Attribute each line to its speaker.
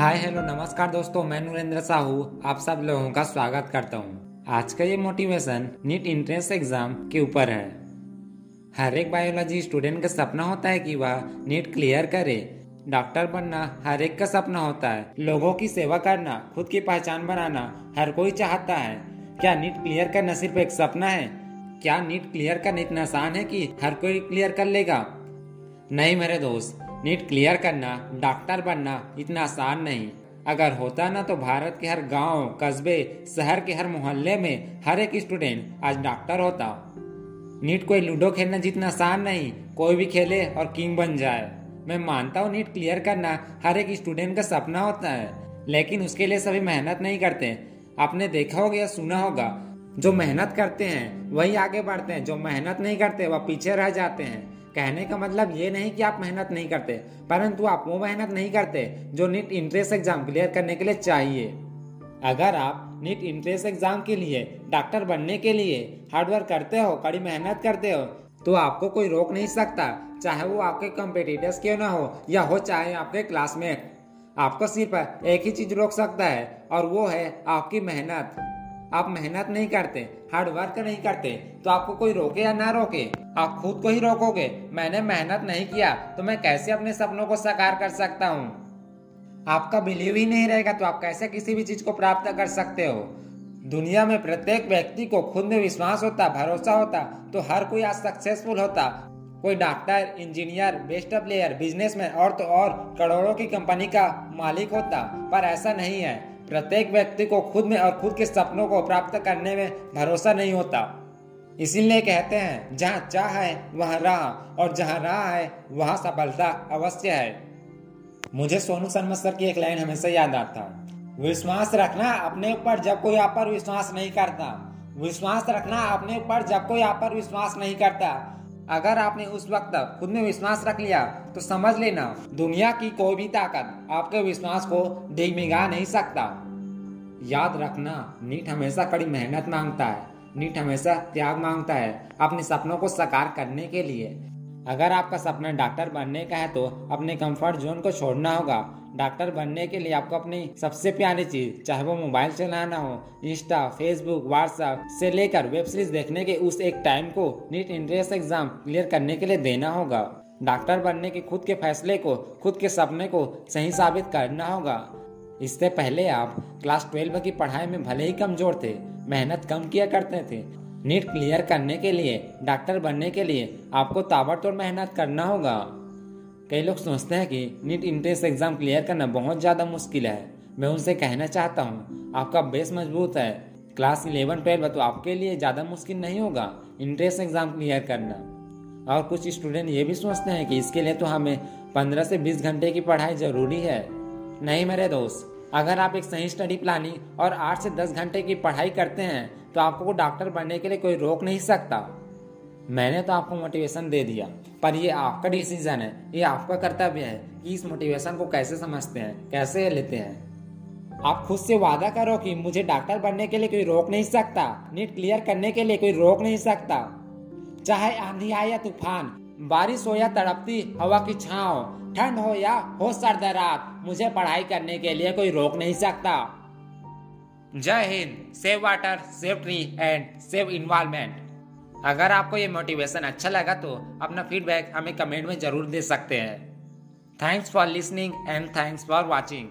Speaker 1: हाय, hello, नमस्कार दोस्तों, मैं नरेंद्र साहू, आप सब लोगों का स्वागत करता हूँ। आज का ये मोटिवेशन नीट इंट्रेंस एग्ज़ाम के ऊपर है। हर एक बायोलॉजी स्टूडेंट का सपना होता है कि वह नीट क्लियर करे। डॉक्टर बनना हर एक का सपना होता है। लोगों की सेवा करना, खुद की पहचान बनाना हर कोई चाहता है। क्या नीट क्लियर करना सिर्फ़ एक सपना है? क्या नीट क्लियर करना इतना आसान है कि हर कोई क्लियर कर लेगा? नहीं मेरे दोस्त नीट क्लियर करना डॉक्टर बनना इतना आसान नहीं। अगर होता ना तो भारत के हर गाँव, कस्बे शहर के हर मोहल्ले में हर एक स्टूडेंट आज डॉक्टर होता। नीट कोई लूडो खेलना जितना आसान नहीं कोई भी खेले और किंग बन जाए। मैं मानता हूँ नीट क्लियर करना हर एक स्टूडेंट का सपना होता है लेकिन उसके लिए सभी मेहनत नहीं करते। आपने देखा होगा या सुना होगा जो मेहनत करते हैं वही आगे बढ़ते हैं जो मेहनत नहीं करते वह पीछे रह जाते हैं। कहने का मतलब ये नहीं कि आप मेहनत नहीं करते, परंतु आप वो मेहनत नहीं करते जो नीट इंट्रेंस एग्ज़ाम क्लियर करने के लिए चाहिए। अगर आप नीट इंट्रेंस एग्ज़ाम के लिए डॉक्टर बनने के लिए हार्डवर्क करते हो, कड़ी मेहनत करते हो तो आपको कोई रोक नहीं सकता, चाहे वो आपके कंपेटिटर्स क्यों ना हो, या हो चाहे आपके क्लासमेट आपको सिर्फ़ एक ही चीज़ रोक सकता है, और वो है आपकी मेहनत। आप मेहनत नहीं करते हार्ड वर्क नहीं करते तो आपको कोई रोके या ना रोके? आप खुद को ही रोकोगे, मैंने मेहनत नहीं किया तो मैं कैसे अपने सपनों को साकार कर सकता हूँ? आपका बिलीव ही नहीं रहेगा तो आप कैसे किसी भी चीज़ को प्राप्त कर सकते हो? दुनिया में प्रत्येक व्यक्ति को खुद में विश्वास होता, भरोसा होता तो हर कोई आज सक्सेसफुल होता। कोई doctor engineer best player businessman और तो और करोड़ों की कंपनी का मालिक होता, पर ऐसा नहीं है। प्रत्येक व्यक्ति को खुद में और खुद के सपनों को प्राप्त करने में भरोसा नहीं होता। इसीलिए कहते हैं, जहाँ चाह है, वहाँ राह, और जहाँ राह है, वहाँ सफलता अवश्य है। मुझे सोनू शर्मा सर की एक लाइन हमेशा याद आता विश्वास रखना अपने ऊपर जब कोई आप पर विश्वास नहीं करता। विश्वास रखना अपने ऊपर जब कोई आप पर विश्वास नहीं करता। अगर आपने उस वक्त खुद में विश्वास रख लिया तो समझ लेना, दुनिया की कोई भी ताकत आपके विश्वास को डिगमिगा नहीं सकता। याद रखना, नीट हमेशा कड़ी मेहनत माँगता है, नीट हमेशा त्याग माँगता है, अपने सपनों को साकार करने के लिए। अगर आपका सपना डॉक्टर बनने का है तो अपने कंफर्ट जोन को छोड़ना होगा। डॉक्टर बनने के लिए आपको अपनी सबसे प्यारी चीज़, चाहे वो मोबाइल चलाना हो इंस्टा फेसबुक व्हाट्सएप से लेकर वेब सीरीज़ देखने के उस एक टाइम को नीट इंट्रेंस एग्ज़ाम क्लियर करने के लिए देना होगा। डॉक्टर बनने के खुद के फैसले को, खुद के सपने को सही साबित करना होगा। इससे पहले आप क्लास ट्वेल्व की पढ़ाई में भले ही कमज़ोर थे, मेहनत कम किया करते थे नीट क्लियर करने के लिए, डॉक्टर बनने के लिए आपको ताबड़तोड़ मेहनत करना होगा। कई लोग सोचते हैं कि नीट इंट्रेंस एग्ज़ाम क्लियर करना बहुत ज़्यादा मुश्किल है। मैं उनसे कहना चाहता हूँ, आपका बेस मज़बूत है। क्लास इलेवन, ट्वेल्व तो आपके लिए ज़्यादा मुश्किल नहीं होगा, इंट्रेंस एग्ज़ाम क्लियर करना। और कुछ स्टूडेंट ये भी सोचते हैं कि इसके लिए तो हमें पंद्रह से बीस घंटे की पढ़ाई ज़रूरी है। नहीं मेरे दोस्त, अगर आप एक सही स्टडी प्लानिंग और आठ से दस घंटे की पढ़ाई करते हैं तो आपको डॉक्टर बनने के लिए कोई रोक नहीं सकता। मैंने तो आपको मोटिवेशन दे दिया, पर ये आपका डिसीज़न है, ये आपका कर्तव्य है कि इस मोटिवेशन को कैसे समझते हैं, कैसे लेते हैं। आप खुद से वादा करो कि मुझे डॉक्टर बनने के लिए कोई रोक नहीं सकता, नीट क्लियर करने के लिए कोई रोक नहीं सकता। चाहे आंधी आए या तूफ़ान, बारिश हो या तड़पती हवा की छाव, ठंड हो या हो सर्द रात मुझे पढ़ाई करने के लिए कोई रोक नहीं सकता। जय Hind save water save tree and save environment अगर आपको ये मोटिवेशन अच्छा लगा तो अपना फीडबैक हमें कमेंट में ज़रूर दे सकते हैं. Thanks for listening and thanks for watching